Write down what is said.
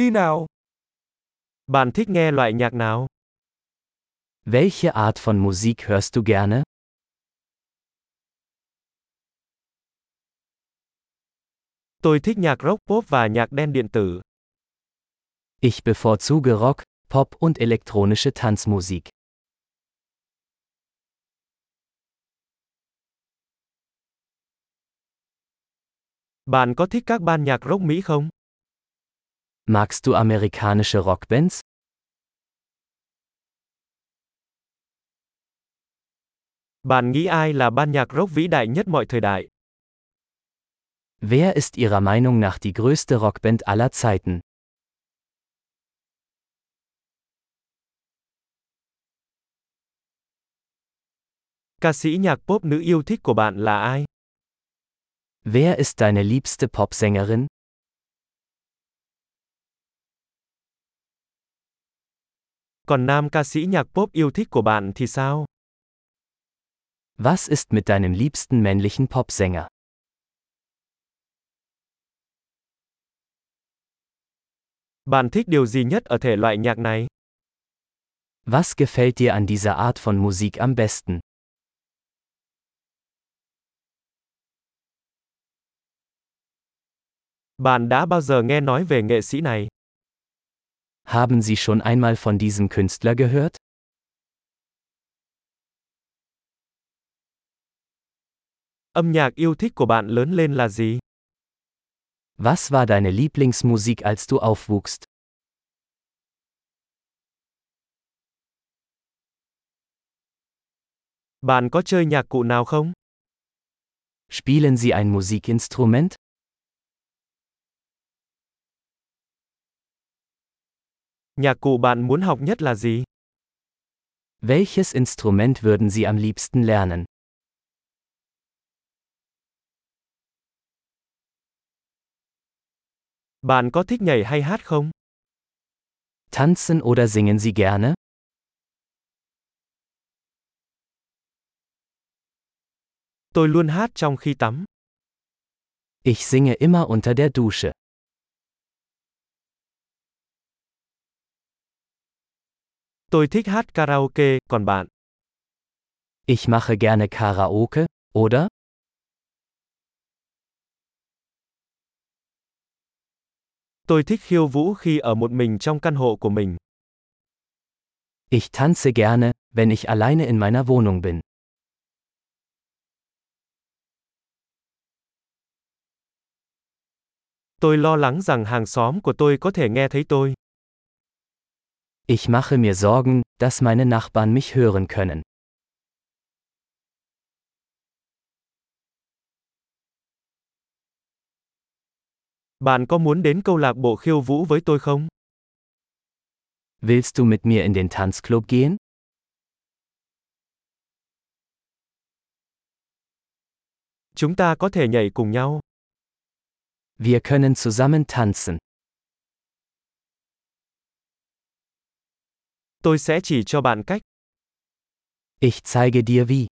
Đi nào. Bạn thích nghe loại nhạc nào? Welche Art von Musik hörst du gerne? Tôi thích nhạc rock pop và nhạc đen điện tử. Ich bevorzuge Rock, Pop und elektronische Tanzmusik. Bạn có thích các ban nhạc rock Mỹ không? Magst du amerikanische Rockbands? Bạn nghĩ ai là ban nhạc rock vĩ đại nhất mọi thời đại? Wer ist Ihrer Meinung nach die größte Rockband aller Zeiten? Ca sĩ nhạc pop nữ yêu thích của bạn là ai? Wer ist deine liebste Popsängerin? Còn nam ca sĩ nhạc pop yêu thích của bạn thì sao? Was ist mit deinem liebsten männlichen Popsänger? Bạn thích điều gì nhất ở thể loại nhạc này? Was gefällt dir an dieser Art von Musik am besten? Bạn đã bao giờ nghe nói về nghệ sĩ này? Haben Sie schon einmal von diesem Künstler gehört? Âm nhạc yêu thích của bạn lớn lên là gì? Was war deine Lieblingsmusik als du aufwuchst? Bạn có chơi nhạc cụ nào không? Spielen Sie ein Musikinstrument? Nhạc cụ bạn muốn học nhất là gì? Welches Instrument würden Sie am liebsten lernen? Bạn có thích nhảy hay hát không? Tanzen oder singen Sie gerne? Tôi luôn hát trong khi tắm. Ich singe immer unter der Dusche. Tôi thích hát karaoke, còn bạn? Ich mache gerne Karaoke, oder? Tôi thích khiêu vũ khi ở một mình trong căn hộ của mình. Ich tanze gerne, wenn ich alleine in meiner Wohnung bin. Tôi lo lắng rằng hàng xóm của tôi có thể nghe thấy tôi. Ich mache mir Sorgen, dass meine Nachbarn mich hören können. Bạn có muốn đến câu lạc bộ khiêu vũ với tôi không? Willst du mit mir in den Tanzclub gehen? Chúng ta có thể nhảy cùng nhau. Wir können zusammen tanzen. Tôi sẽ chỉ cho bạn cách. Ich zeige dir wie.